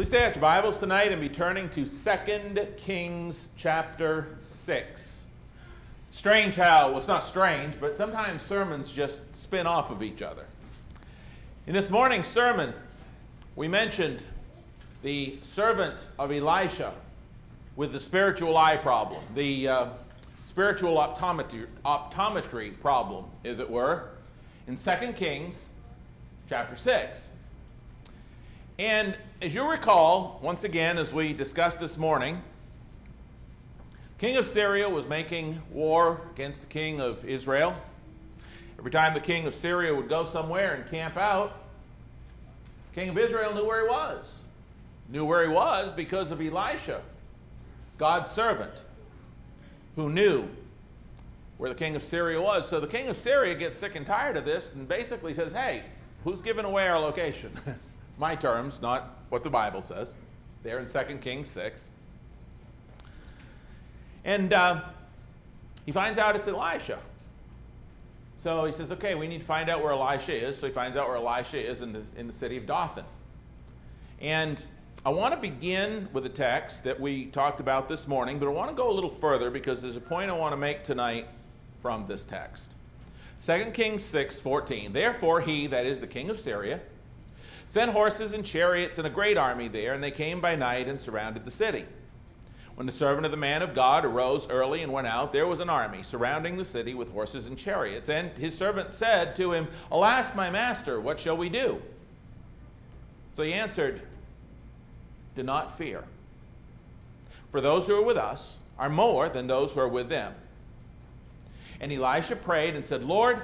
Please stay at your Bibles tonight and be turning to 2 Kings chapter 6. Strange how, well, it's not strange, but sometimes sermons just spin off of each other. In this morning's sermon, we mentioned the servant of Elisha with the spiritual eye problem, the uh, spiritual optometry, optometry problem, as it were, in 2 Kings chapter 6. And as you recall, once again, as we discussed this morning, King of Syria was making war against the king of Israel. Every time the king of Syria would go somewhere and camp out, king of Israel knew where he was. Knew where he was because of Elisha, God's servant, who knew where the king of Syria was. So the king of Syria gets sick and tired of this and basically says, Hey, who's giving away our location? My terms, not what the Bible says. There in 2 Kings 6. And uh, he finds out it's Elisha. So he says, okay, we need to find out where Elisha is. So he finds out where Elisha is in the, in the city of Dothan. And I want to begin with a text that we talked about this morning, but I want to go a little further because there's a point I want to make tonight from this text. 2 Kings 6 14. Therefore, he, that is the king of Syria, sent horses and chariots and a great army there, and they came by night and surrounded the city. When the servant of the man of God arose early and went out, there was an army surrounding the city with horses and chariots. And his servant said to him, Alas, my master, what shall we do? So he answered, Do not fear. For those who are with us are more than those who are with them. And Elisha prayed and said, Lord,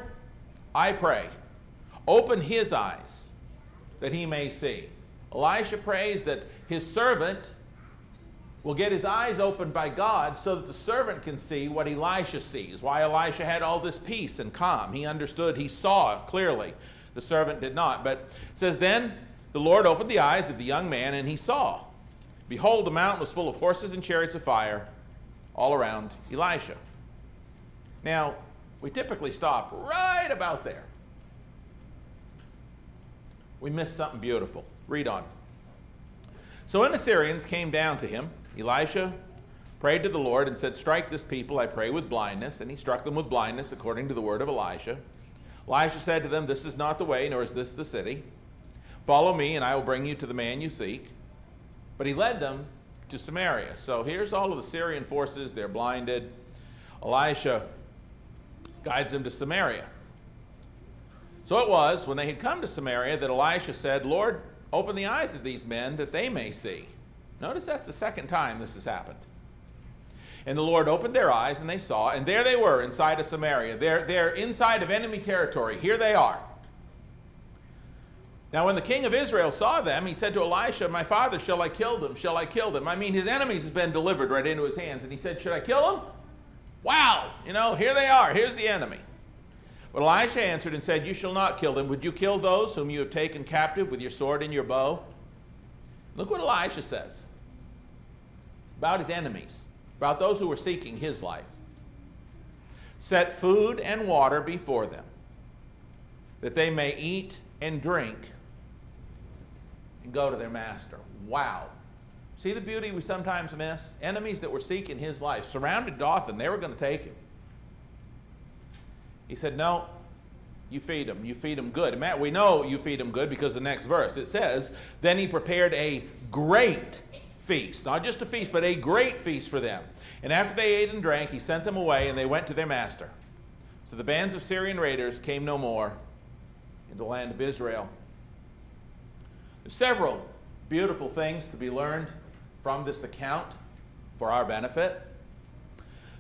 I pray, open his eyes that he may see. Elisha prays that his servant will get his eyes opened by God so that the servant can see what Elisha sees. Why Elisha had all this peace and calm. He understood, he saw clearly. The servant did not. But says, Then the Lord opened the eyes of the young man, and he saw. Behold, the mountain was full of horses and chariots of fire all around Elisha. Now, we typically stop right about there we missed something beautiful. Read on. So when the Syrians came down to him, Elisha prayed to the Lord and said, Strike this people, I pray, with blindness. And he struck them with blindness according to the word of Elisha. Elisha said to them, This is not the way, nor is this the city. Follow me, and I will bring you to the man you seek. But he led them to Samaria. So here's all of the Syrian forces. They're blinded. Elisha guides them to Samaria. So it was, when they had come to Samaria, that Elisha said, Lord, open the eyes of these men that they may see. Notice that's the second time this has happened. And the Lord opened their eyes, and they saw, and there they were inside of Samaria. They're, they're inside of enemy territory. Here they are. Now, when the king of Israel saw them, he said to Elisha, My father, shall I kill them? Shall I kill them? I mean, his enemies has been delivered right into his hands. And he said, Should I kill them? Wow, you know, here they are. Here's the enemy. But Elisha answered and said, You shall not kill them. Would you kill those whom you have taken captive with your sword and your bow? Look what Elisha says about his enemies, about those who were seeking his life. Set food and water before them, that they may eat and drink and go to their master. Wow. See the beauty we sometimes miss? Enemies that were seeking his life surrounded Dothan, they were going to take him. He said, No, you feed them. You feed them good. Matt, we know you feed them good because the next verse it says, Then he prepared a great feast. Not just a feast, but a great feast for them. And after they ate and drank, he sent them away, and they went to their master. So the bands of Syrian raiders came no more in the land of Israel. There's several beautiful things to be learned from this account for our benefit.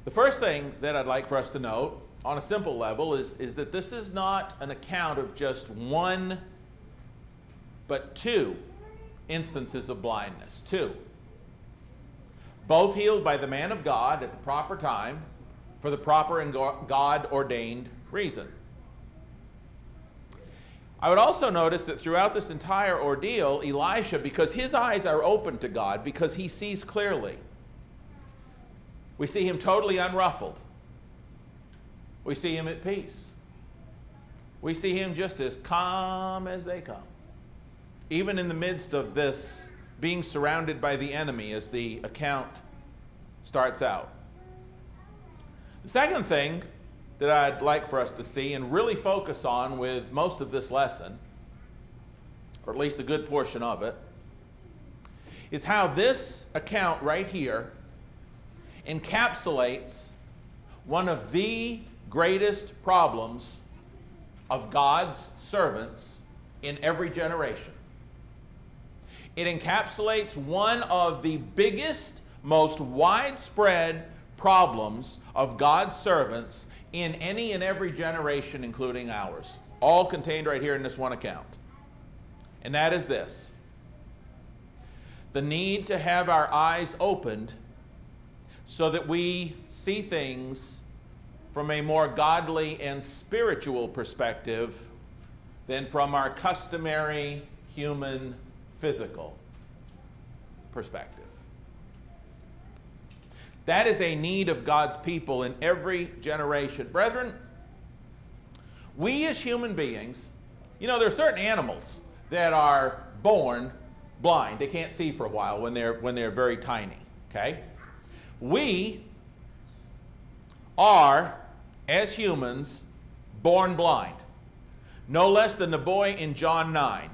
The first thing that I'd like for us to note on a simple level is, is that this is not an account of just one, but two instances of blindness. Two. Both healed by the man of God at the proper time for the proper and God ordained reason. I would also notice that throughout this entire ordeal, Elisha, because his eyes are open to God, because he sees clearly, we see him totally unruffled. We see him at peace. We see him just as calm as they come. Even in the midst of this being surrounded by the enemy as the account starts out. The second thing that I'd like for us to see and really focus on with most of this lesson, or at least a good portion of it, is how this account right here encapsulates one of the greatest problems of God's servants in every generation. It encapsulates one of the biggest, most widespread problems of God's servants in any and every generation, including ours. All contained right here in this one account. And that is this the need to have our eyes opened so that we see things from a more godly and spiritual perspective than from our customary human physical perspective. That is a need of God's people in every generation. Brethren, we as human beings, you know, there are certain animals that are born blind. They can't see for a while when they're, when they're very tiny, okay? We are, as humans, born blind. No less than the boy in John 9.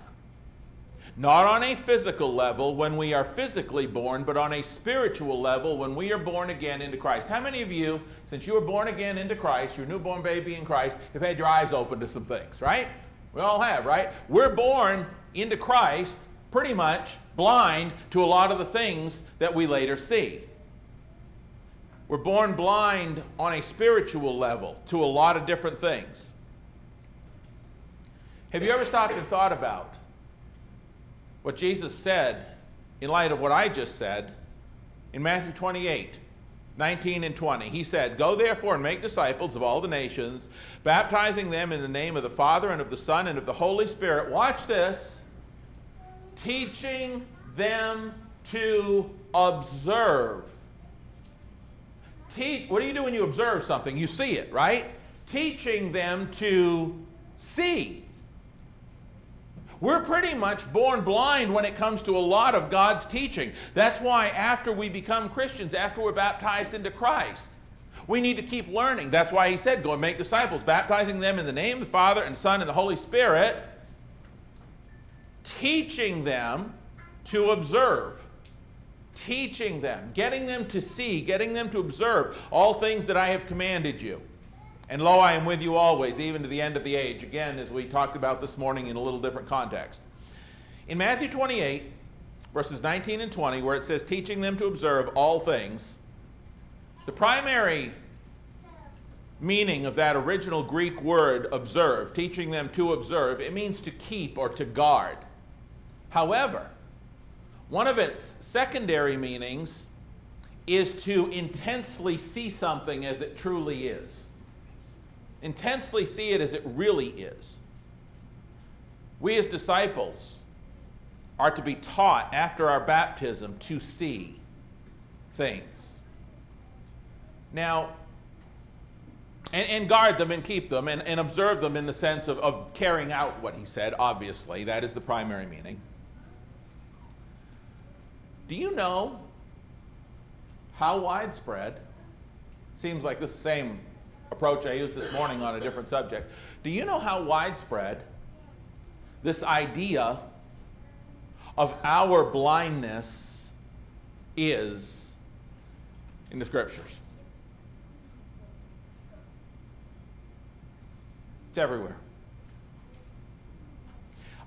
Not on a physical level when we are physically born, but on a spiritual level when we are born again into Christ. How many of you, since you were born again into Christ, your newborn baby in Christ, have had your eyes open to some things, right? We all have, right? We're born into Christ pretty much blind to a lot of the things that we later see. We're born blind on a spiritual level to a lot of different things. Have you ever stopped and thought about what Jesus said in light of what I just said in Matthew 28 19 and 20. He said, Go therefore and make disciples of all the nations, baptizing them in the name of the Father and of the Son and of the Holy Spirit. Watch this. Teaching them to observe. Teach, what do you do when you observe something? You see it, right? Teaching them to see. We're pretty much born blind when it comes to a lot of God's teaching. That's why, after we become Christians, after we're baptized into Christ, we need to keep learning. That's why he said, Go and make disciples, baptizing them in the name of the Father and Son and the Holy Spirit, teaching them to observe. Teaching them, getting them to see, getting them to observe all things that I have commanded you. And lo, I am with you always, even to the end of the age. Again, as we talked about this morning in a little different context. In Matthew 28, verses 19 and 20, where it says, teaching them to observe all things, the primary meaning of that original Greek word observe, teaching them to observe, it means to keep or to guard. However, one of its secondary meanings is to intensely see something as it truly is intensely see it as it really is. We as disciples are to be taught after our baptism to see things. Now, and, and guard them and keep them and, and observe them in the sense of, of carrying out what he said, obviously. That is the primary meaning. Do you know how widespread? Seems like the same approach I used this morning on a different subject. Do you know how widespread this idea of our blindness is in the scriptures? It's everywhere.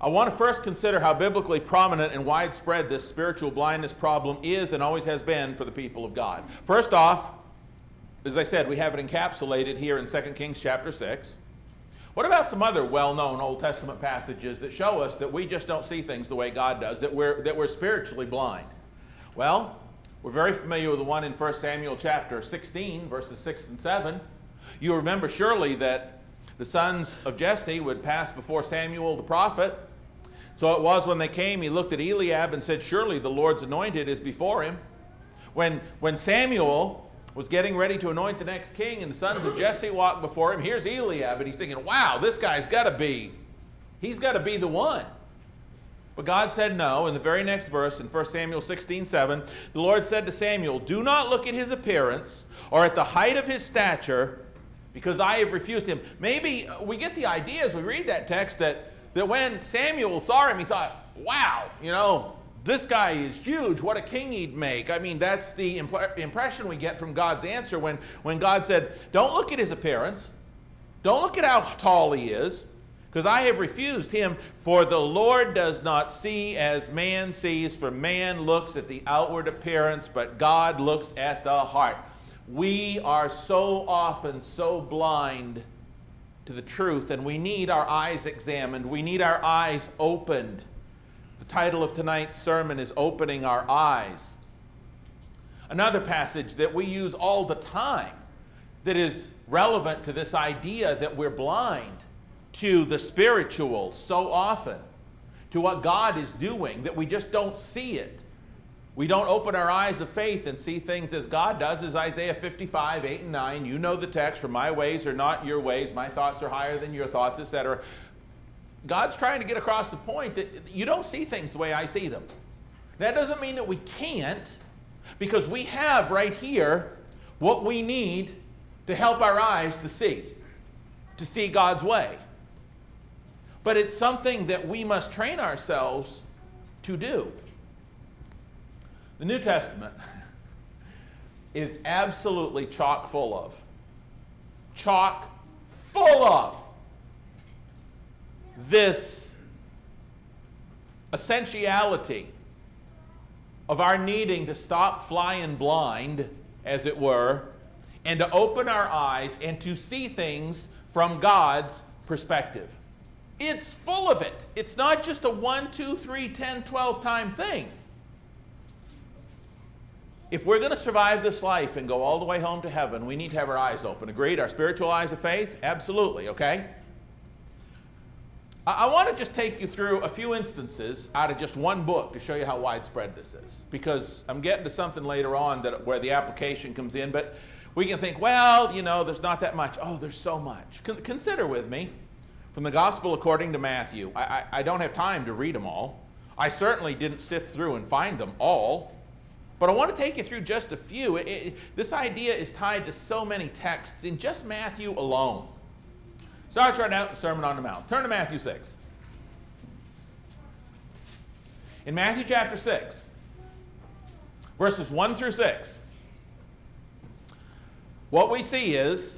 I want to first consider how biblically prominent and widespread this spiritual blindness problem is and always has been for the people of God. First off, as I said, we have it encapsulated here in 2 Kings chapter 6. What about some other well-known Old Testament passages that show us that we just don't see things the way God does, that we're, that we're spiritually blind? Well, we're very familiar with the one in 1 Samuel chapter 16, verses 6 and 7. You remember surely that the sons of Jesse would pass before Samuel the prophet. So it was when they came, he looked at Eliab and said, Surely the Lord's anointed is before him. When, when Samuel was getting ready to anoint the next king, and the sons of Jesse walked before him. Here's Eliab, and he's thinking, wow, this guy's got to be, he's got to be the one. But God said no. In the very next verse, in 1 Samuel 16 7, the Lord said to Samuel, Do not look at his appearance or at the height of his stature, because I have refused him. Maybe uh, we get the idea as we read that text that, that when Samuel saw him, he thought, Wow, you know, this guy is huge. What a king he'd make. I mean, that's the imp- impression we get from God's answer when, when God said, Don't look at his appearance, don't look at how tall he is because I have refused him. For the Lord does not see as man sees, for man looks at the outward appearance, but God looks at the heart. We are so often so blind to the truth, and we need our eyes examined. We need our eyes opened. The title of tonight's sermon is Opening Our Eyes. Another passage that we use all the time that is relevant to this idea that we're blind to the spiritual so often, to what God is doing, that we just don't see it. We don't open our eyes of faith and see things as God does, as Isaiah 55, 8 and 9. You know the text, for my ways are not your ways, my thoughts are higher than your thoughts, etc. God's trying to get across the point that you don't see things the way I see them. That doesn't mean that we can't, because we have right here what we need to help our eyes to see, to see God's way but it's something that we must train ourselves to do. The New Testament is absolutely chock full of, chock full of this essentiality of our needing to stop flying blind, as it were, and to open our eyes and to see things from God's perspective. It's full of it. It's not just a 1, 2, 3, 10, 12 time thing. If we're going to survive this life and go all the way home to heaven, we need to have our eyes open. Agreed? Our spiritual eyes of faith? Absolutely, okay? I, I want to just take you through a few instances out of just one book to show you how widespread this is. Because I'm getting to something later on that, where the application comes in, but we can think, well, you know, there's not that much. Oh, there's so much. Con- consider with me from the Gospel according to Matthew. I, I, I, don't have time to read them all. I certainly didn't sift through and find them all. But I want to take you through just a few. It, it, this idea is tied to so many texts in just Matthew alone. Starts right out the Sermon on the Mount. Turn to Matthew 6. In Matthew chapter 6, verses 1 through 6, what we see is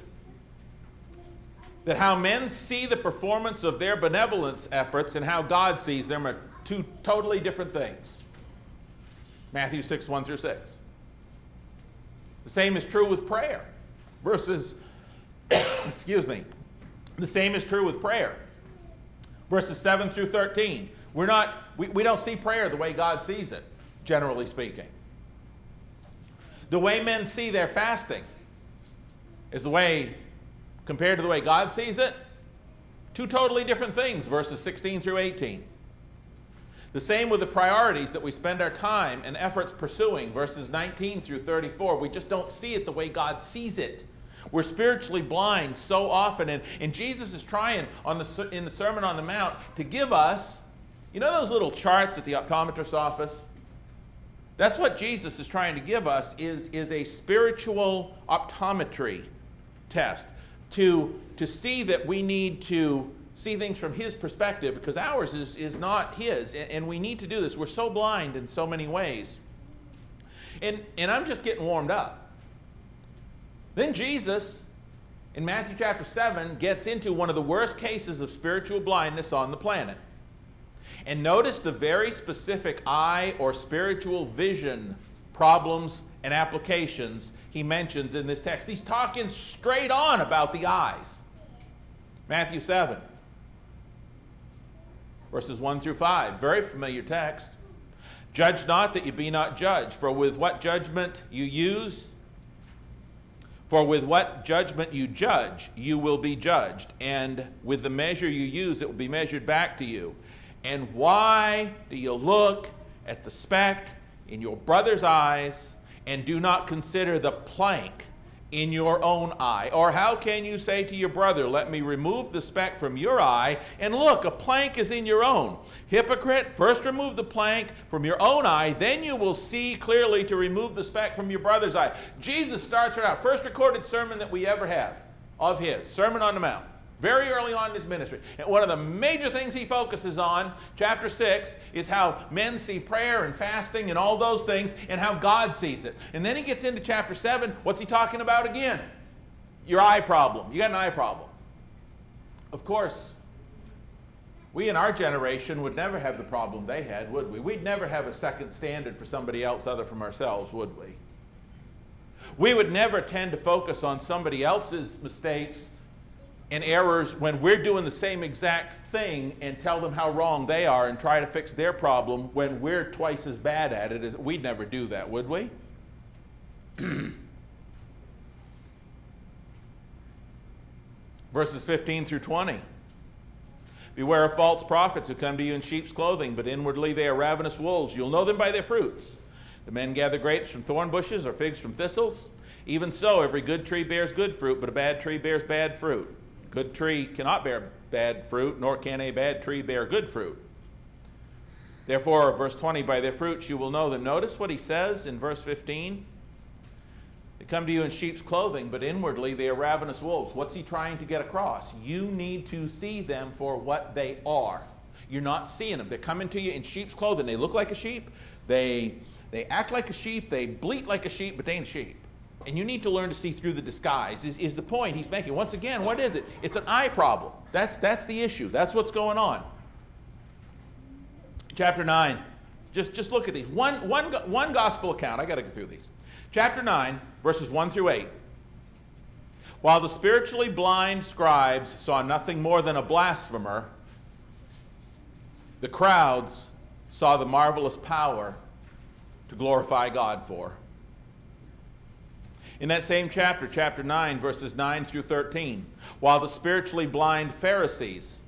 that how men see the performance of their benevolence efforts and how God sees them are two totally different things. Matthew 6, 1 through 6. The same is true with prayer. Verses, excuse me, the same is true with prayer. Verses 7 through 13. We're not, we, we don't see prayer the way God sees it, generally speaking. The way men see their fasting is the way compared to the way God sees it? Two totally different things, verses 16 through 18. The same with the priorities that we spend our time and efforts pursuing, verses 19 through 34. We just don't see it the way God sees it. We're spiritually blind so often, and, and Jesus is trying on the, in the Sermon on the Mount to give us, you know, those little charts at the optometrist's office? That's what Jesus is trying to give us is, is a spiritual optometry test to, to see that we need to see things from his perspective because ours is, is not his. And, and we need to do this. We're so blind in so many ways. And, and I'm just getting warmed up. Then Jesus, in Matthew chapter 7, gets into one of the worst cases of spiritual blindness on the planet. And notice the very specific eye or spiritual vision problems and applications he mentions in this text. He's talking straight on about the eyes. Matthew 7, verses 1 through 5. Very familiar text. Judge not that you be not judged, for with what judgment you use, for with what judgment you judge, you will be judged, and with the measure you use, it will be measured back to you. And why do you look at the speck in your brother's eyes and do not consider the plank in your own eye? Or how can you say to your brother, Let me remove the speck from your eye, and look, a plank is in your own? Hypocrite, first remove the plank from your own eye, then you will see clearly to remove the speck from your brother's eye. Jesus starts it out, first recorded sermon that we ever have of his, Sermon on the Mount very early on in his ministry. And one of the major things he focuses on, chapter 6, is how men see prayer and fasting and all those things and how God sees it. And then he gets into chapter 7. What's he talking about again? Your eye problem. You got an eye problem. Of course, we in our generation would never have the problem they had, would we? We'd never have a second standard for somebody else other from ourselves, would we? We would never tend to focus on somebody else's mistakes and errors when we're doing the same exact thing and tell them how wrong they are and try to fix their problem when we're twice as bad at it as we'd never do that, would we? Verses 15 through 20. Beware of false prophets who come to you in sheep's clothing, but inwardly they are ravenous wolves. You'll know them by their fruits. The men gather grapes from thorn bushes or figs from thistles. Even so, every good tree bears good fruit, but a bad tree bears bad fruit. Good tree cannot bear bad fruit, nor can a bad tree bear good fruit. Therefore, verse 20, by their fruits you will know them. Notice what he says in verse 15. They come to you in sheep's clothing, but inwardly they are ravenous wolves. What's he trying to get across? You need to see them for what they are. You're not seeing them. They're coming to you in sheep's clothing. They look like a sheep. They, they act like a sheep. They bleat like a sheep, but they ain't sheep. And you need to learn to see through the disguise, is, is the point he's making. Once again, what is it? It's an eye problem. That's, that's the issue. That's what's going on. Chapter 9. Just, just look at these. One, one, one gospel account. I got to go through these. Chapter 9, verses 1 through 8. While the spiritually blind scribes saw nothing more than a blasphemer, the crowds saw the marvelous power to glorify God for. In that same chapter, chapter 9, verses 9 through 13, while the spiritually blind Pharisees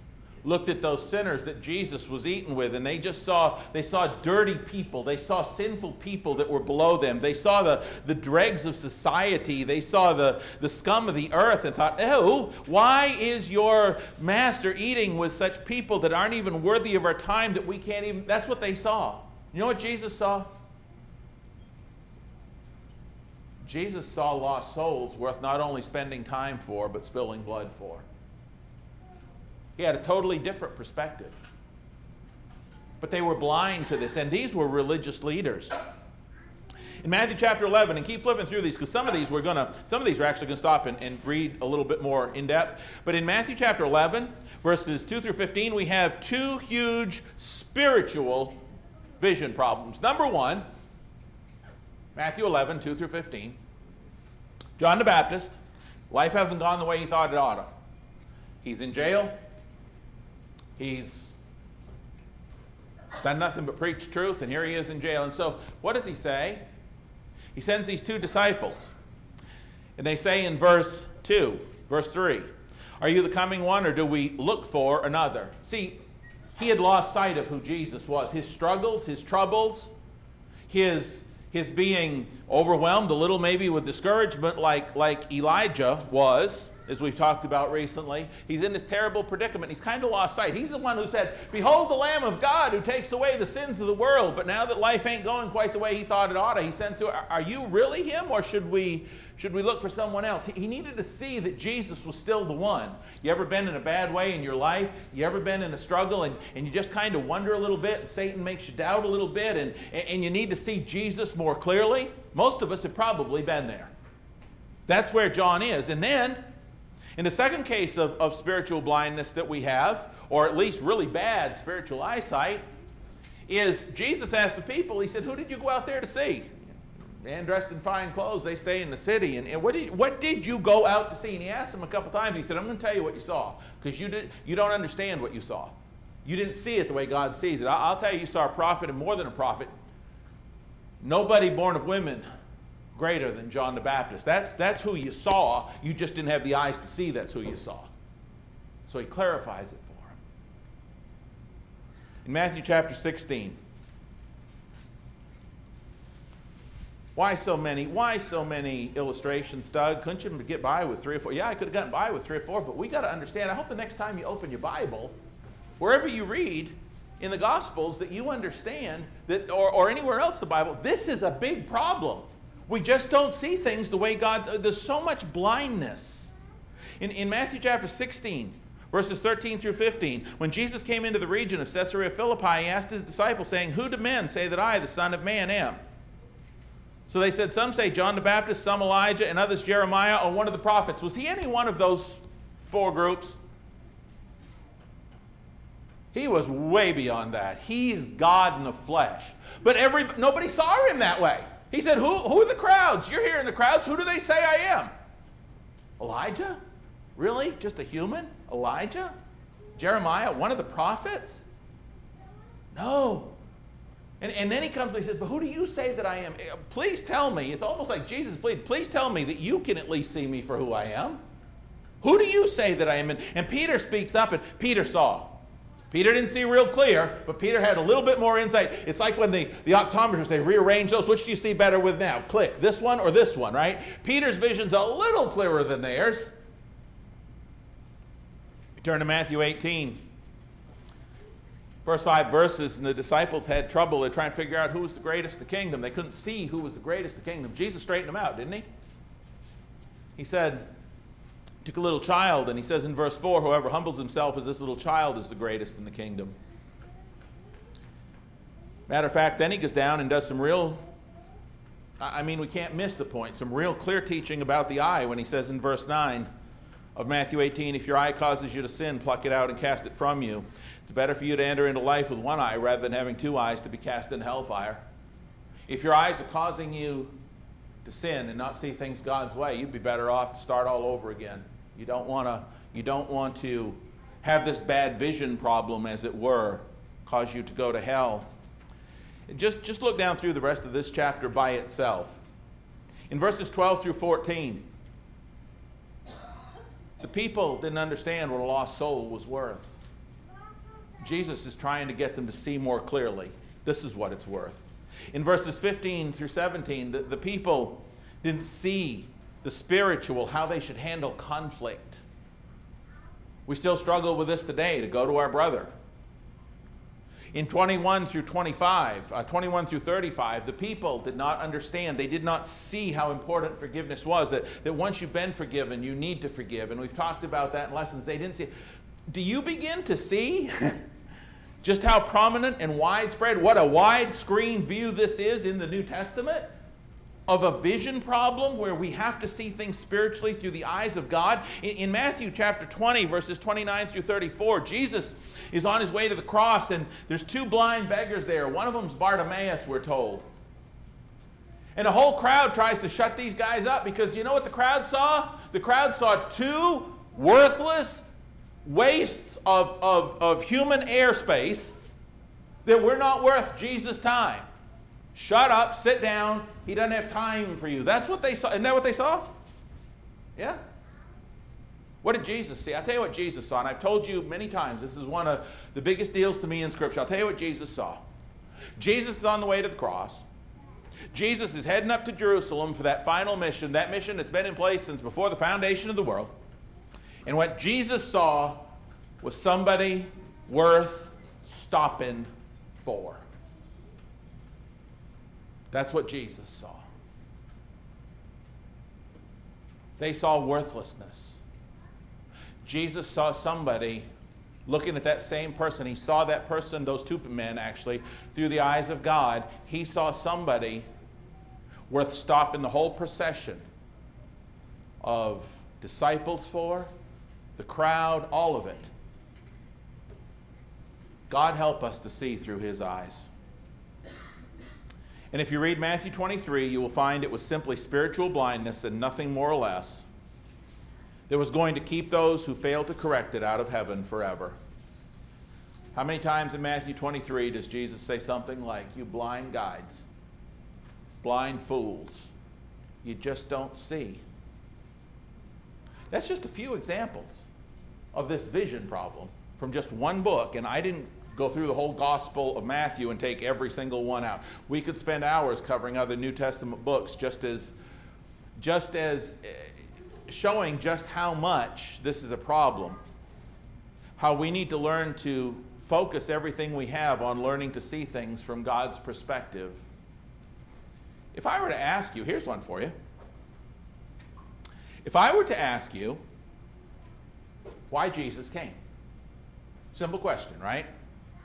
looked at those sinners that Jesus was eating with and they just saw they saw dirty people they saw sinful people that were below them. They saw the, the dregs of society. They saw the, the scum of the earth and thought oh why is your master eating with such people that aren't even worthy of our time that we can't even that's what they saw. You know what jesus saw Jesus saw lost souls worth not only spending time for, but spilling blood for. He had a totally different perspective. But they were blind to this, and these were religious leaders. In Matthew chapter 11, and keep flipping through these because some of these we're to, some of these are actually to stop and, and read a little bit more in depth. But in Matthew chapter 11, verses 2 through 15, we have two huge spiritual vision problems. Number one, Matthew 11, 2 through 15. John the Baptist, life hasn't gone the way he thought it ought to. He's in jail. He's done nothing but preach truth, and here he is in jail. And so, what does he say? He sends these two disciples, and they say in verse 2, verse 3, Are you the coming one, or do we look for another? See, he had lost sight of who Jesus was. His struggles, his troubles, his his being overwhelmed a little maybe with discouragement like, like Elijah was, as we've talked about recently. He's in this terrible predicament. He's kind of lost sight. He's the one who said, Behold the Lamb of God who takes away the sins of the world. But now that life ain't going quite the way he thought it ought to, he sent to, Are you really him or should we should we look for someone else? He needed to see that Jesus was still the one. You ever been in a bad way in your life? You ever been in a struggle and, and you just kind of wonder a little bit and Satan makes you doubt a little bit and, and you need to see Jesus more clearly? Most of us have probably been there. That's where John is. And then, in the second case of, of spiritual blindness that we have, or at least really bad spiritual eyesight, is Jesus asked the people, He said, Who did you go out there to see? Man dressed in fine clothes, they stay in the city. And, and what, did, what did you go out to see? And he asked him a couple times. He said, I'm going to tell you what you saw because you, did, you don't understand what you saw. You didn't see it the way God sees it. I'll, I'll tell you, you saw a prophet and more than a prophet. Nobody born of women greater than John the Baptist. That's, that's who you saw. You just didn't have the eyes to see that's who you saw. So he clarifies it for him. In Matthew chapter 16, Why so many? Why so many illustrations, Doug? Couldn't you get by with three or four? Yeah, I could have gotten by with three or four, but we got to understand. I hope the next time you open your Bible, wherever you read in the Gospels, that you understand that, or, or anywhere else the Bible, this is a big problem. We just don't see things the way God. Uh, there's so much blindness. In, in Matthew chapter 16, verses 13 through 15, when Jesus came into the region of Caesarea Philippi, he asked his disciples, saying, "Who do men say that I, the Son of Man, am?" So they said, some say John the Baptist, some Elijah, and others Jeremiah or one of the prophets. Was he any one of those four groups? He was way beyond that. He's God in the flesh. But every, nobody saw him that way. He said, who, who are the crowds? You're here in the crowds. Who do they say I am? Elijah? Really? Just a human? Elijah? Jeremiah? One of the prophets? No. And, and then he comes and he says, But who do you say that I am? Eh, please tell me. It's almost like Jesus plead, Please tell me that you can at least see me for who I am. Who do you say that I am? And, and Peter speaks up, and Peter saw. Peter didn't see real clear, but Peter had a little bit more insight. It's like when the, the optometrists, they rearrange those. Which do you see better with now? Click, this one or this one, right? Peter's vision's a little clearer than theirs. We Turn to Matthew 18 first five verses, and the disciples had trouble. They're trying to figure out who was the greatest the kingdom. They couldn't see who was the greatest the kingdom. Jesus straightened them out, didn't he? He said, took a little child, and he says in verse 4 whoever humbles himself as this little child is the greatest in the kingdom. Matter of fact, then he goes down and does some real, I mean, we can't miss the point, some real clear teaching about the eye when he says in verse 9 of Matthew 18, if your eye causes you to sin, pluck it out and cast it from you. It's better for you to enter into life with one eye rather than having two eyes to be cast into hellfire. If your eyes are causing you to sin and not see things God's way, you'd be better off to start all over again. You don't want to you don't want to have this bad vision problem as it were cause you to go to hell. Just just look down through the rest of this chapter by itself. In verses 12 through 14, the people didn't understand what a lost soul was worth. Jesus is trying to get them to see more clearly. This is what it's worth. In verses 15 through 17, the, the people didn't see the spiritual, how they should handle conflict. We still struggle with this today to go to our brother. In 21 through 25, uh, 21 through 35, the people did not understand. They did not see how important forgiveness was. That, that once you've been forgiven, you need to forgive. And we've talked about that in lessons. They didn't see. Do you begin to see just how prominent and widespread, what a widescreen view this is in the New Testament of a vision problem where we have to see things spiritually through the eyes of God. In, in, Matthew chapter 20, verses 29 through 34, Jesus is on his way to the cross, and there's two blind beggars there. One of them's Bartimaeus, we're told. And a whole crowd tries to shut these guys up because you know what the crowd saw? The crowd saw two worthless, wastes of, of, of human airspace that we're not worth Jesus' time. Shut up, sit down. He doesn't have time for you. That's what they saw. Isn't that what they saw? Yeah. What did Jesus see? I'll tell you what Jesus saw, and I've told you many times, this is one of the biggest deals to me in Scripture. I'll tell you what Jesus saw. Jesus is on the way to the cross. Jesus is heading up to Jerusalem for that final mission, that mission that's been in place since before the foundation of the world. And what Jesus saw was somebody worth stopping for. That's what Jesus saw. They saw worthlessness. Jesus saw somebody looking at that same person. He saw that person, those two men actually, through the eyes of God. He saw somebody worth stopping the whole procession of disciples for the crowd, all of it. God help us to see through his eyes. And if you read Matthew 23, you will find it was simply spiritual blindness and nothing more or less that was going to keep those who failed to correct it out of heaven forever. How many times in Matthew 23 does Jesus say something like, You blind guides, blind fools, you just don't see? That's just a few examples of this vision problem from just one book, and I didn't go through the whole Gospel of Matthew and take every single one out. We could spend hours covering other New Testament books just as, just as eh, showing just how much this is a problem. How we need to learn to focus everything we have on learning to see things from God's perspective. If I were to ask you, here's one for you. If I were to ask you why Jesus came, simple question, right?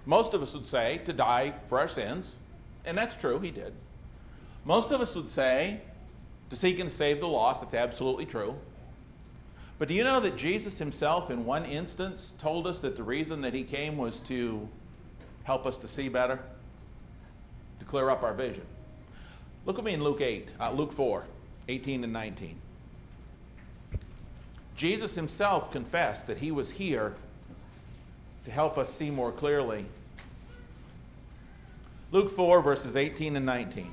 Most of us would say to die for our sins, and that's true, he did. Most of us would say to seek and save the lost, that's absolutely true. But do you know that Jesus himself, in one instance, told us that the reason that he came was to help us to see better, to clear up our vision? Look at me in Luke 8, uh, Luke 4, 18 and 19. Jesus himself confessed that he was here to help us see more clearly. Luke 4, verses 18 and 19.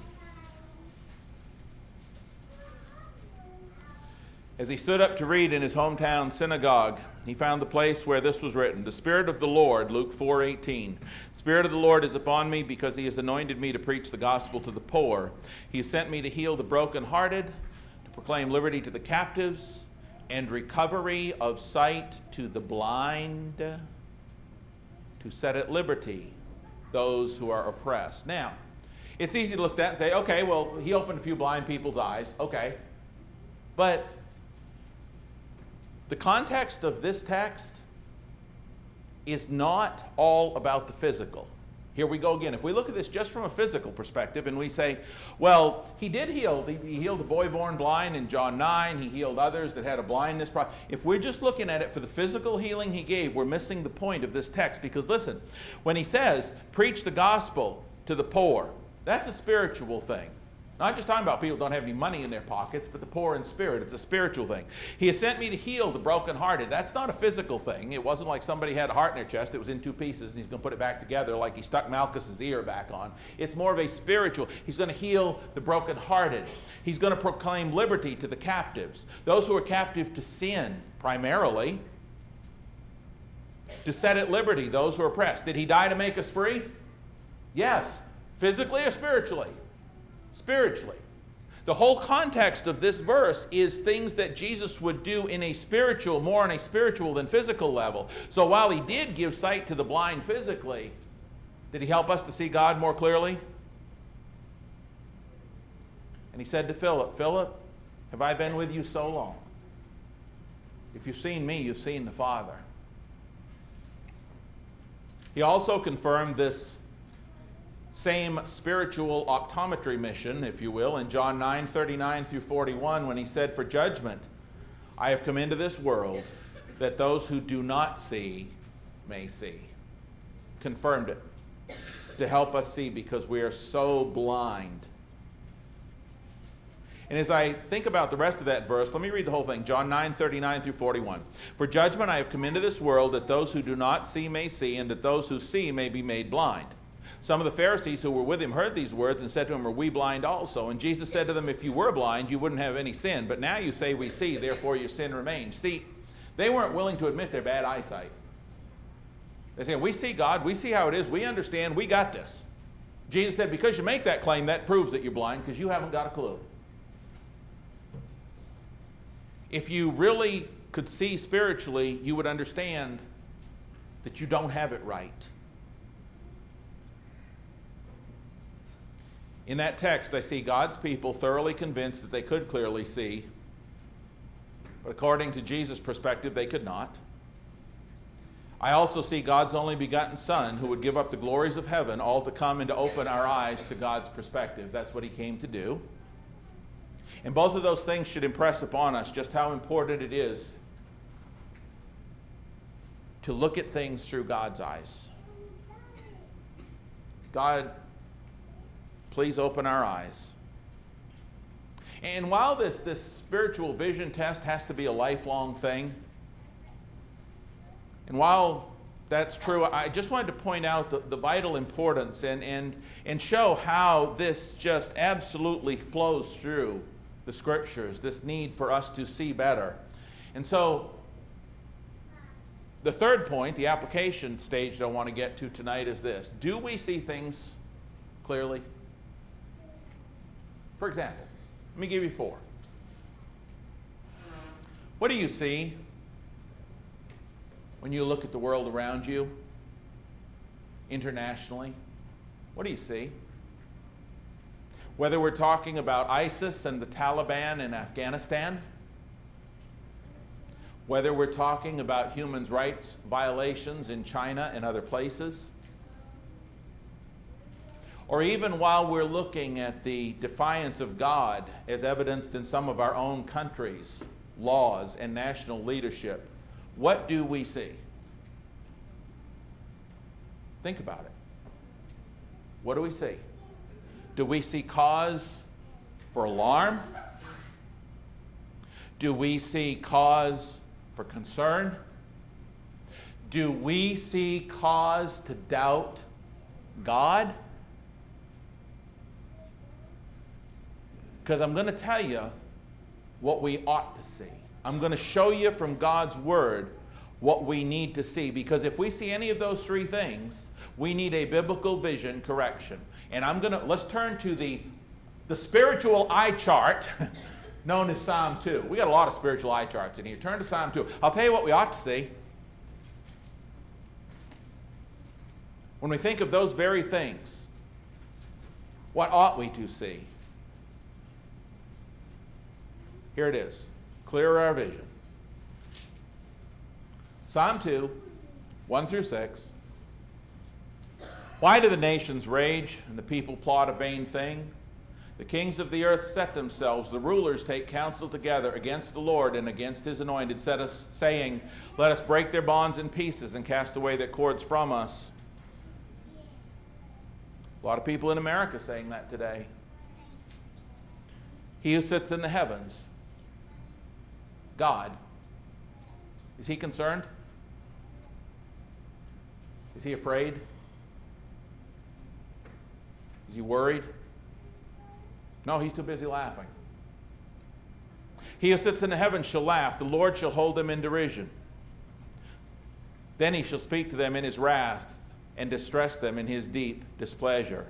As he stood up to read in his hometown synagogue, he found the place where this was written The Spirit of the Lord, Luke 4:18. Spirit of the Lord is upon me because he has anointed me to preach the gospel to the poor. He has sent me to heal the brokenhearted, to proclaim liberty to the captives, and recovery of sight to the blind, to set at liberty those who are oppressed. Now, it's easy to look at that and say, okay, well, he opened a few blind people's eyes. Okay. But the context of this text is not all about the physical. Here we go again. If we look at this just from a physical perspective and we say, well, he did heal. He healed a boy born blind in John 9. He healed others that had a blindness problem. If we're just looking at it for the physical healing he gave, we're missing the point of this text. Because listen, when he says, preach the gospel to the poor, that's a spiritual thing. Not just talking about people don't have any money in their pockets, but the poor in spirit. It's a spiritual thing. He has sent me to heal the brokenhearted. That's not a physical thing. It wasn't like somebody had a heart in their chest, it was in two pieces, and he's going to put it back together like he stuck Malchus's ear back on. It's more of a spiritual. He's going to heal the brokenhearted. He's going to proclaim liberty to the captives, those who are captive to sin primarily, to set at liberty those who are oppressed. Did he die to make us free? Yes. Physically or spiritually? Spiritually. The whole context of this verse is things that Jesus would do in a spiritual, more on a spiritual than physical level. So while he did give sight to the blind physically, did he help us to see God more clearly? And he said to Philip, Philip, have I been with you so long? If you've seen me, you've seen the Father. He also confirmed this same spiritual optometry mission, if you will, in John 9 39 through 41, when he said, For judgment I have come into this world that those who do not see may see. Confirmed it to help us see because we are so blind. And as I think about the rest of that verse, let me read the whole thing John 9 39 through 41. For judgment I have come into this world that those who do not see may see, and that those who see may be made blind. Some of the Pharisees who were with him heard these words and said to him, Are we blind also? And Jesus said to them, If you were blind, you wouldn't have any sin. But now you say, We see, therefore your sin remains. See, they weren't willing to admit their bad eyesight. They say, We see God, we see how it is, we understand, we got this. Jesus said, Because you make that claim, that proves that you're blind because you haven't got a clue. If you really could see spiritually, you would understand that you don't have it right. In that text, I see God's people thoroughly convinced that they could clearly see, but according to Jesus' perspective, they could not. I also see God's only begotten Son who would give up the glories of heaven all to come and to open our eyes to God's perspective. That's what he came to do. And both of those things should impress upon us just how important it is to look at things through God's eyes. God Please open our eyes. And while this, this spiritual vision test has to be a lifelong thing, and while that's true, I just wanted to point out the, the vital importance and, and, and show how this just absolutely flows through the scriptures, this need for us to see better. And so, the third point, the application stage that I want to get to tonight is this Do we see things clearly? For example, let me give you four. What do you see when you look at the world around you internationally? What do you see? Whether we're talking about ISIS and the Taliban in Afghanistan, whether we're talking about human rights violations in China and other places, or even while we're looking at the defiance of God as evidenced in some of our own countries, laws, and national leadership, what do we see? Think about it. What do we see? Do we see cause for alarm? Do we see cause for concern? Do we see cause to doubt God? Because I'm going to tell you what we ought to see. I'm going to show you from God's Word what we need to see. Because if we see any of those three things, we need a biblical vision correction. And I'm going to, let's turn to the, the spiritual eye chart known as Psalm 2. We got a lot of spiritual eye charts in here. Turn to Psalm 2. I'll tell you what we ought to see. When we think of those very things, what ought we to see? Here it is. Clear our vision. Psalm 2, 1 through 6. Why do the nations rage and the people plot a vain thing? The kings of the earth set themselves, the rulers take counsel together against the Lord and against his anointed, us, saying, Let us break their bonds in pieces and cast away their cords from us. A lot of people in America saying that today. He who sits in the heavens, God, is he concerned? Is he afraid? Is he worried? No, he's too busy laughing. He who sits in the heavens shall laugh, the Lord shall hold them in derision. Then he shall speak to them in his wrath and distress them in his deep displeasure.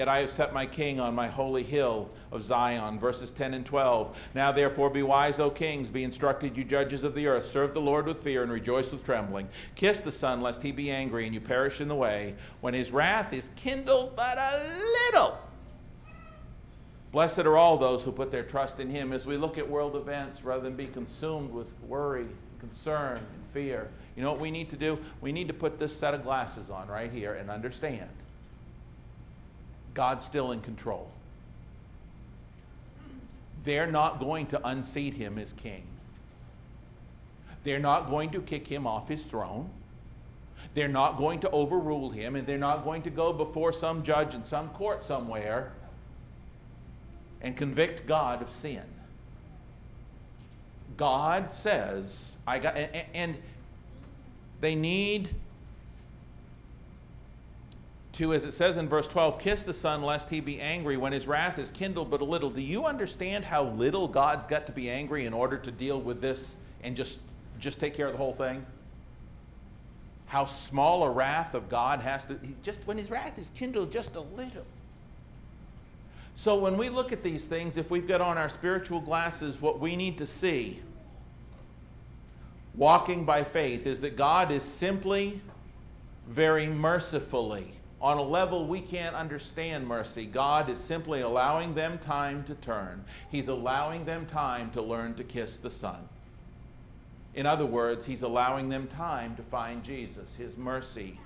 Yet I have set my king on my holy hill of Zion. Verses 10 and 12. Now therefore be wise, O kings, be instructed, you judges of the earth. Serve the Lord with fear and rejoice with trembling. Kiss the Son, lest he be angry and you perish in the way, when his wrath is kindled but a little. Blessed are all those who put their trust in him. As we look at world events, rather than be consumed with worry, concern, and fear, you know what we need to do? We need to put this set of glasses on right here and understand God's still in control. They're not going to unseat him as king. They're not going to kick him off his throne. They're not going to overrule him, and they're not going to go before some judge in some court somewhere and convict God of sin. God says, I got, and, they need to, as it says in verse 12, kiss the Son lest he be angry when his wrath is kindled but a little. Do you understand how little God's got to be angry in order to deal with this and just, just take care of the whole thing? How small a wrath of God has to, just when his wrath is kindled just a little. So when we look at these things, if we've got on our spiritual glasses, what we need to see, walking by faith, is that God is simply, very mercifully, on a level we can't understand mercy, God is simply allowing them time to turn. He's allowing them time to learn to kiss the Son. In other words, He's allowing them time to find Jesus. His mercy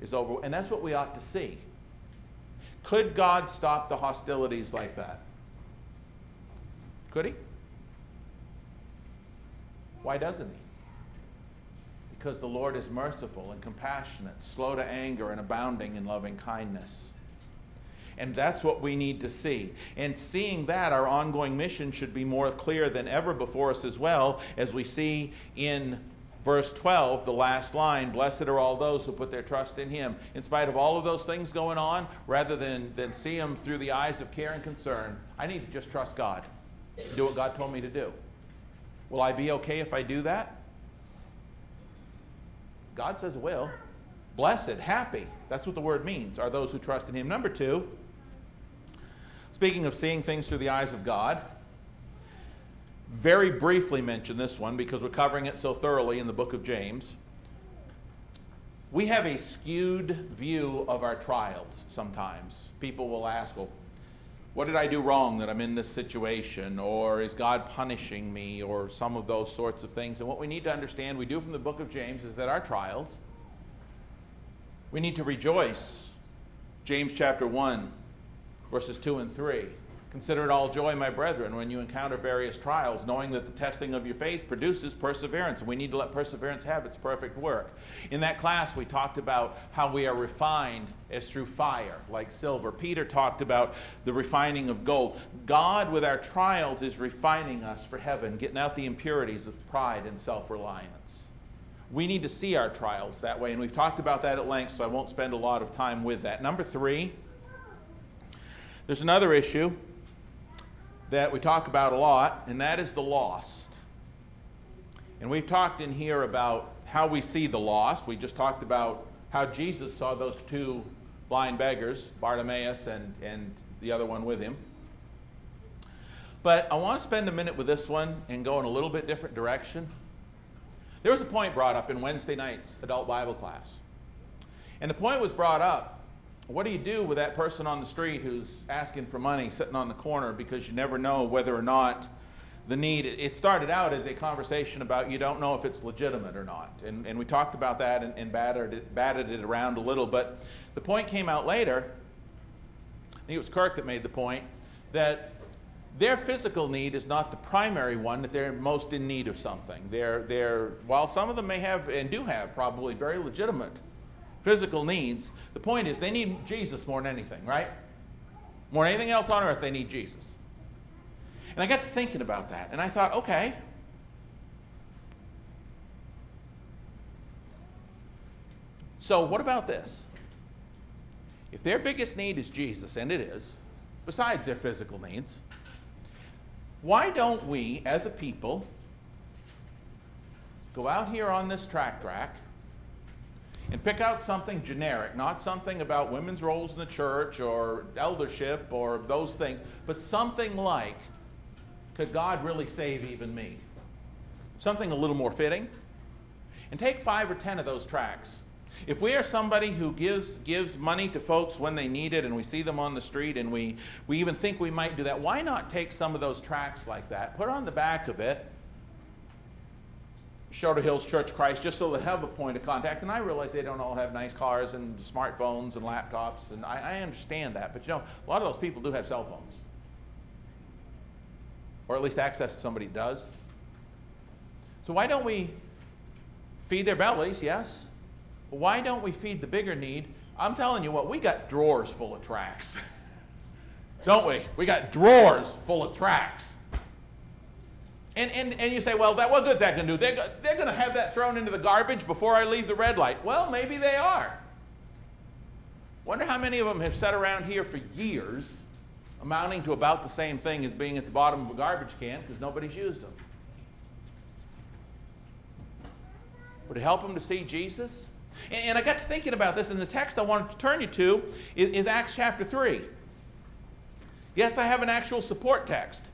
is over. And that's what we ought to see. Could God stop the hostilities like that? Could He? Why doesn't He? Because the Lord is merciful and compassionate, slow to anger, and abounding in loving kindness. And that's what we need to see. And seeing that, our ongoing mission should be more clear than ever before us as well, as we see in verse 12, the last line Blessed are all those who put their trust in Him. In spite of all of those things going on, rather than, than see them through the eyes of care and concern, I need to just trust God. Do what God told me to do. Will I be okay if I do that? God says it will. Blessed, happy. That's what the word means, are those who trust in Him. Number two, speaking of seeing things through the eyes of God, very briefly mention this one because we're covering it so thoroughly in the book of James. We have a skewed view of our trials sometimes. People will ask, well, what did I do wrong that I'm in this situation? Or is God punishing me? Or some of those sorts of things. And what we need to understand, we do from the book of James, is that our trials, we need to rejoice. James chapter 1, verses 2 and 3. Consider it all joy, my brethren, when you encounter various trials, knowing that the testing of your faith produces perseverance. We need to let perseverance have its perfect work. In that class, we talked about how we are refined as through fire, like silver. Peter talked about the refining of gold. God, with our trials, is refining us for heaven, getting out the impurities of pride and self reliance. We need to see our trials that way, and we've talked about that at length, so I won't spend a lot of time with that. Number three, there's another issue that we talk about a lot, and that is the lost. And we've talked in here about how we see the lost. We just talked about how Jesus saw those two blind beggars, Bartimaeus and, and the other one with him. But I want to spend a minute with this one and go in a little bit different direction. There was a point brought up in Wednesday night's adult Bible class. And the point was brought up what do you do with that person on the street who's asking for money sitting on the corner because you never know whether or not the need it started out as a conversation about you don't know if it's legitimate or not. And, and we talked about that and, and battered, it, batted it around a little but the point came out later i think it was kirk that made the point that their physical need is not the primary one that they're most in need of something. They're, they're while some of them may have and do have probably very legitimate physical needs. The point is, they need Jesus more than anything, right? More than anything else on earth, they need Jesus. And I got to thinking about that, and I thought, okay. So, what about this? If their biggest need is Jesus, and it is, besides their physical needs, why don't we, as a people, go out here on this track track and pick out something generic, not something about women's roles in the church or eldership or those things, but something like, could God really save even me? Something a little more fitting. And take five or ten of those tracts. If we are somebody who gives, gives money to folks when they need it and we see them on the street and we, we even think we might do that, why not take some of those tracts like that, put on the back of it, Charter Hills Church Christ just so they have a point of contact. And I realize they don't all have nice cars and smartphones and laptops, and I, I understand that. But you know, a lot of those people do have cell phones, or at least access to somebody does. So why don't we feed their bellies? Yes. Why don't we feed the bigger need? I'm telling you what, we got drawers full of tracts. don't we? We got drawers full of tracts. And, and, and you say, well, that, what good's that going to do? They're, they're going to have that thrown into the garbage before I leave the red light. Well, maybe they are. Wonder how many of them have sat around here for years, amounting to about the same thing as being at the bottom of a garbage can because nobody's used them. Would it help them to see Jesus? And, and I got to thinking about this, and the text I wanted to turn you to is, is Acts chapter 3. Yes, I have an actual support text.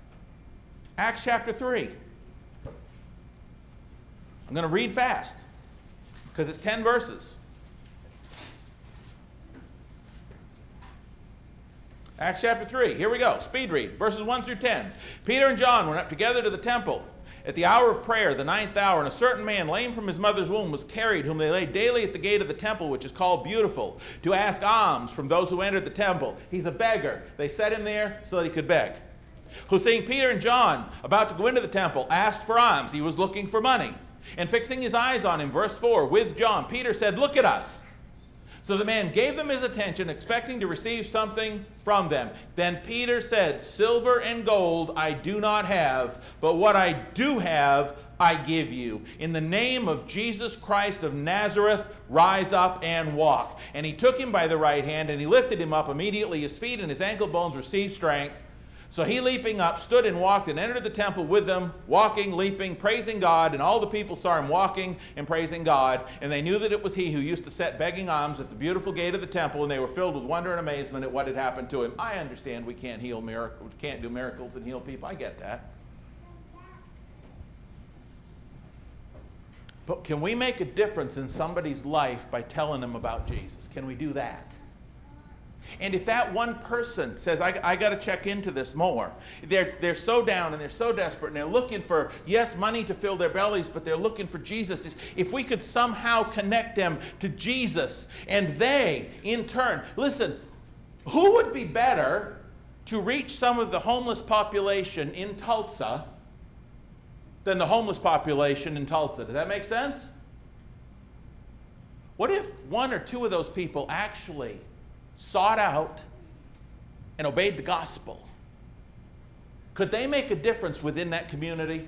Acts chapter 3. I'm going to read fast because it's 10 verses. Acts chapter 3. Here we go. Speed read. Verses 1 through 10. Peter and John went up together to the temple at the hour of prayer, the ninth hour, and a certain man, lame from his mother's womb, was carried, whom they laid daily at the gate of the temple, which is called Beautiful, to ask alms from those who entered the temple. He's a beggar. They set him there so that he could beg who, seeing Peter and John about to go into the temple, asked for alms. He was looking for money. And fixing his eyes on him, verse 4, with John, Peter said, Look at us. So the man gave them his attention, expecting to receive something from them. Then Peter said, Silver and gold I do not have, but what I do have, I give you. In the name of Jesus Christ of Nazareth, rise up and walk. And he took him by the right hand, and he lifted him up. Immediately his feet and his ankle bones received strength. So he, leaping up, stood and walked and entered the temple with them, walking, leaping, praising God. And all the people saw him walking and praising God. And they knew that it was he who used to set begging alms at the beautiful gate of the temple. And they were filled with wonder and amazement at what had happened to him. I understand we can't heal miracles, can't do miracles and heal people. I get that. But can we make a difference in somebody's life by telling them about Jesus? Can we do that? And if that one person says, I, I got to check into this more, they're, they're so down and they're so desperate and they're looking for, yes, money to fill their bellies, but they're looking for Jesus. If we could somehow connect them to Jesus and they, in turn, listen, who would be better to reach some of the homeless population in Tulsa than the homeless population in Tulsa? Does that make sense? What if one or two of those people actually sought out and obeyed the gospel, could they make a difference within that community?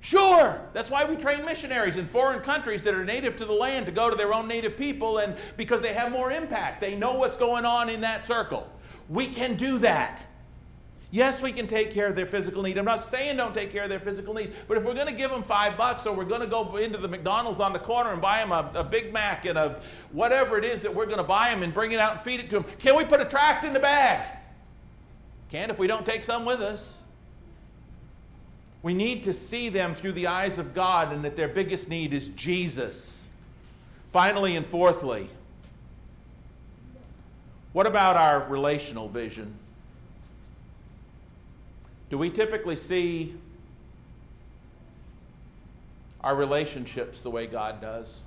Sure. That's why we train missionaries in foreign countries that are native to the land to go to their own native people and because they have more impact. They know what's going on in that circle. We can do that. Yes, we can take care of their physical need. I'm not saying don't take care of their physical need, but if we're going to give them five bucks or we're going to go into the McDonald's on the corner and buy them a, a Big Mac and a whatever it is that we're going to buy them and bring it out and feed it to them, can we put a tract in the bag? Can't if we don't take some with us. We need to see them through the eyes of God and that their biggest need is Jesus. Finally and fourthly, what about our relational vision? Do we typically see our relationships the way God does?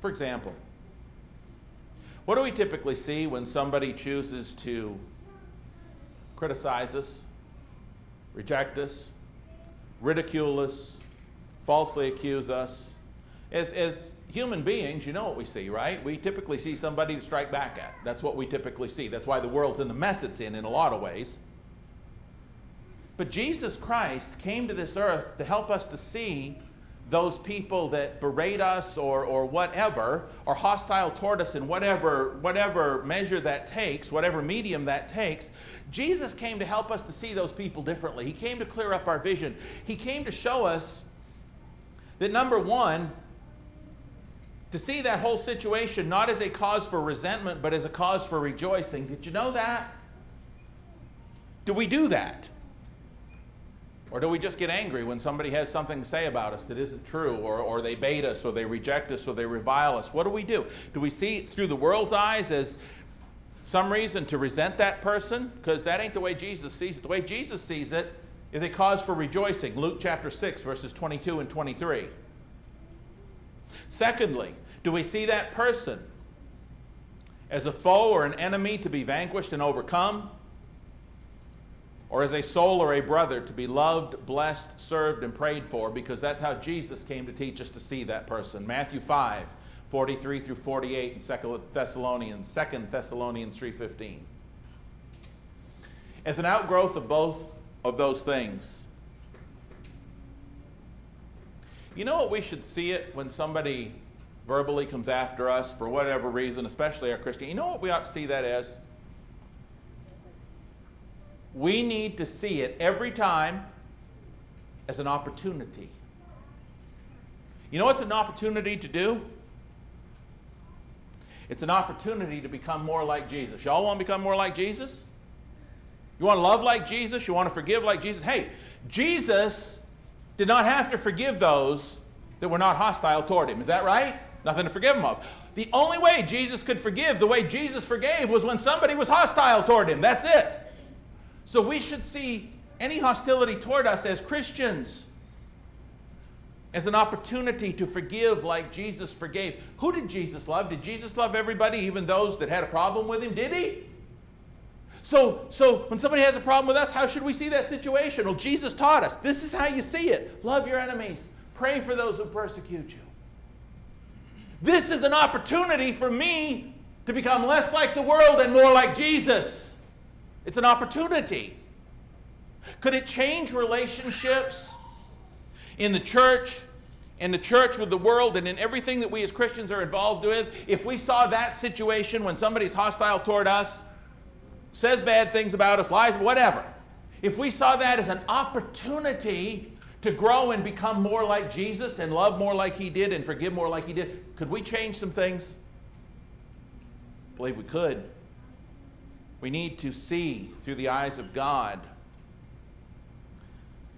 For example, what do we typically see when somebody chooses to criticize us, reject us, ridicule us, falsely accuse us? As, as human beings, you know what we see, right? We typically see somebody to strike back at. That's what we typically see. That's why the world's in the mess it's in in a lot of ways. But Jesus Christ came to this earth to help us to see those people that berate us or, or whatever, are hostile toward us in whatever, whatever measure that takes, whatever medium that takes, Jesus came to help us to see those people differently. He came to clear up our vision. He came to show us that number one, to see that whole situation not as a cause for resentment, but as a cause for rejoicing. Did you know that? Do we do that? Or do we just get angry when somebody has something to say about us that isn't true, or, or they bait us, or they reject us, or they revile us? What do we do? Do we see through the world's eyes as some reason to resent that person? Because that ain't the way Jesus sees it. The way Jesus sees it is a cause for rejoicing. Luke chapter 6, verses 22 and 23. Secondly, do we see that person as a foe or an enemy to be vanquished and overcome? Or as a soul or a brother to be loved, blessed, served, and prayed for, because that's how Jesus came to teach us to see that person. Matthew 5, 43 through 48, and 2 Thessalonians, 2 Thessalonians 3.15. As an outgrowth of both of those things, you know what we should see it when somebody verbally comes after us for whatever reason, especially our Christian. You know what we ought to see that as? We need to see it every time as an opportunity. You know what's an opportunity to do? It's an opportunity to become more like Jesus. Y'all want to become more like Jesus? You want to love like Jesus? You want to forgive like Jesus? Hey, Jesus did not have to forgive those that were not hostile toward him. Is that right? Nothing to forgive them of. The only way Jesus could forgive, the way Jesus forgave, was when somebody was hostile toward him. That's it. So we should see any hostility toward us as Christians as an opportunity to forgive like Jesus forgave. Who did Jesus love? Did Jesus love everybody, even those that had a problem with him? Did he? So, so when somebody has a problem with us, how should we see that situation? Well, Jesus taught us. This is how you see it. Love your enemies. Pray for those who persecute you. This is an opportunity for me to become less like the world and more like Jesus. It's an opportunity. Could it change relationships in the church, in the church with the world, and in everything that we as Christians are involved with? If we saw that situation when somebody's hostile toward us, says bad things about us, lies, whatever, if we saw that as an opportunity to grow and become more like Jesus and love more like he did and forgive more like he did, could we change some things? I believe we could. We need to see through the eyes of God.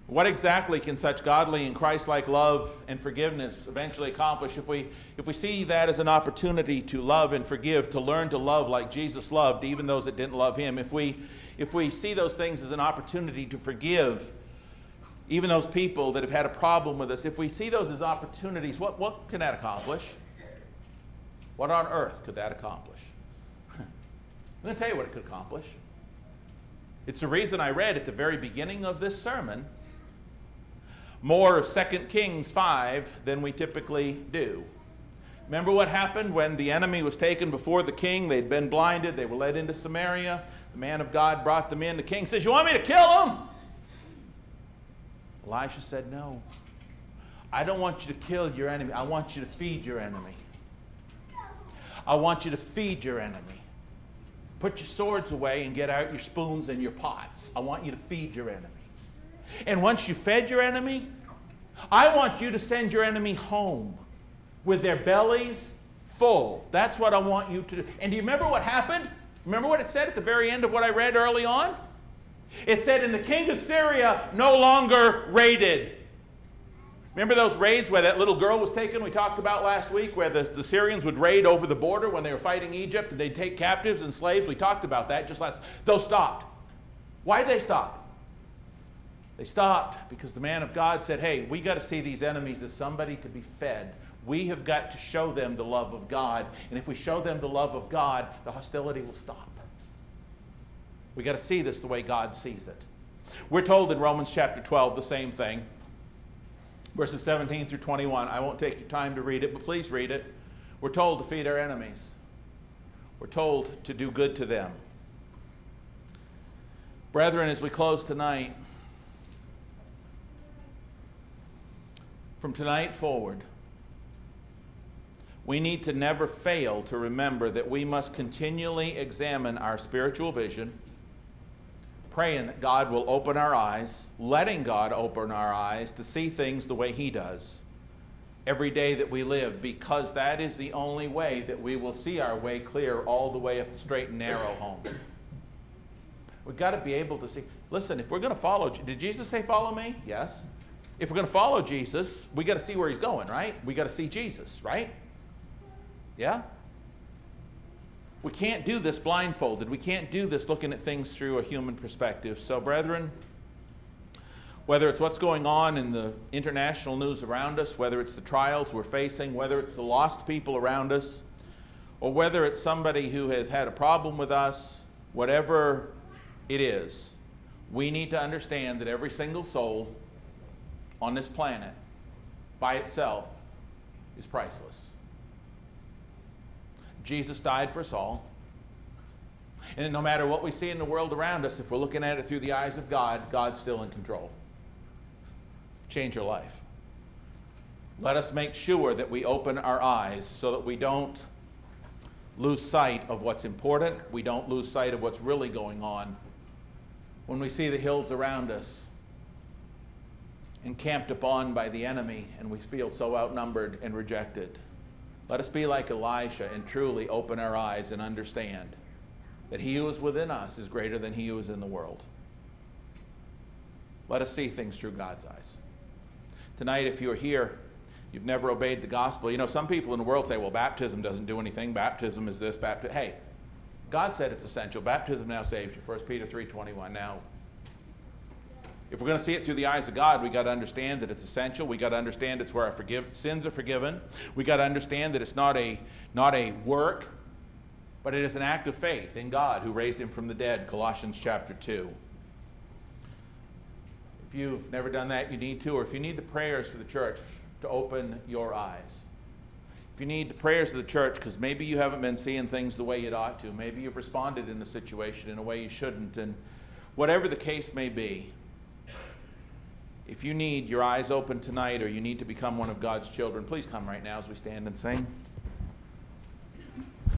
What exactly can such godly and Christ like love and forgiveness eventually accomplish if we, if we see that as an opportunity to love and forgive, to learn to love like Jesus loved, even those that didn't love him? If we, if we see those things as an opportunity to forgive, even those people that have had a problem with us, if we see those as opportunities, what, what can that accomplish? What on earth could that accomplish? I'm going to tell you what it could accomplish. It's the reason I read at the very beginning of this sermon more of 2 Kings 5 than we typically do. Remember what happened when the enemy was taken before the king? They'd been blinded, they were led into Samaria. The man of God brought them in. The king says, You want me to kill them? Elisha said, No. I don't want you to kill your enemy. I want you to feed your enemy. I want you to feed your enemy. Put your swords away and get out your spoons and your pots. I want you to feed your enemy. And once you fed your enemy, I want you to send your enemy home with their bellies full. That's what I want you to do. And do you remember what happened? Remember what it said at the very end of what I read early on? It said, And the king of Syria no longer raided. Remember those raids where that little girl was taken, we talked about last week, where the, the Syrians would raid over the border when they were fighting Egypt and they'd take captives and slaves? We talked about that just last. Those stopped. Why did they stop? They stopped because the man of God said, Hey, we got to see these enemies as somebody to be fed. We have got to show them the love of God. And if we show them the love of God, the hostility will stop. We got to see this the way God sees it. We're told in Romans chapter 12 the same thing. Verses 17 through 21. I won't take your time to read it, but please read it. We're told to feed our enemies. We're told to do good to them. Brethren, as we close tonight, from tonight forward, we need to never fail to remember that we must continually examine our spiritual vision praying that God will open our eyes, letting God open our eyes to see things the way He does every day that we live, because that is the only way that we will see our way clear all the way up the straight and narrow home. We've got to be able to see. Listen, if we're going to follow, did Jesus say, Follow me? Yes. If we're going to follow Jesus, we got to see where he's going, right? We got to see Jesus, right? Yeah? We can't do this blindfolded. We can't do this looking at things through a human perspective. So, brethren, whether it's what's going on in the international news around us, whether it's the trials we're facing, whether it's the lost people around us, or whether it's somebody who has had a problem with us, whatever it is, we need to understand that every single soul on this planet by itself is priceless. Jesus died for us all. And no matter what we see in the world around us, if we're looking at it through the eyes of God, God's still in control. Change your life. Let us make sure that we open our eyes so that we don't lose sight of what's important. We don't lose sight of what's really going on. When we see the hills around us encamped upon by the enemy and we feel so outnumbered and rejected. Let us be like Elisha and truly open our eyes and understand that he who is within us is greater than he who is in the world. Let us see things through God's eyes. Tonight, if you're here, you've never obeyed the gospel. You know, some people in the world say, well, baptism doesn't do anything. Baptism is this, baptism. Hey, God said it's essential. Baptism now saves you. 1 Peter 3.21. Now, if we're going to see it through the eyes of God, we got to understand that it's essential. We got to understand it's where our forgive, sins are forgiven. We got to understand that it's not a not a work, but it is an act of faith in God who raised him from the dead. Colossians chapter 2. If you've never done that, you need to, or if you need the prayers for the church to open your eyes. If you need the prayers of the church because maybe you haven't been seeing things the way you ought to, maybe you've responded in a situation in a way you shouldn't, and whatever the case may be, if you need your eyes open tonight or you need to become one of God's children, please come right now as we stand and sing.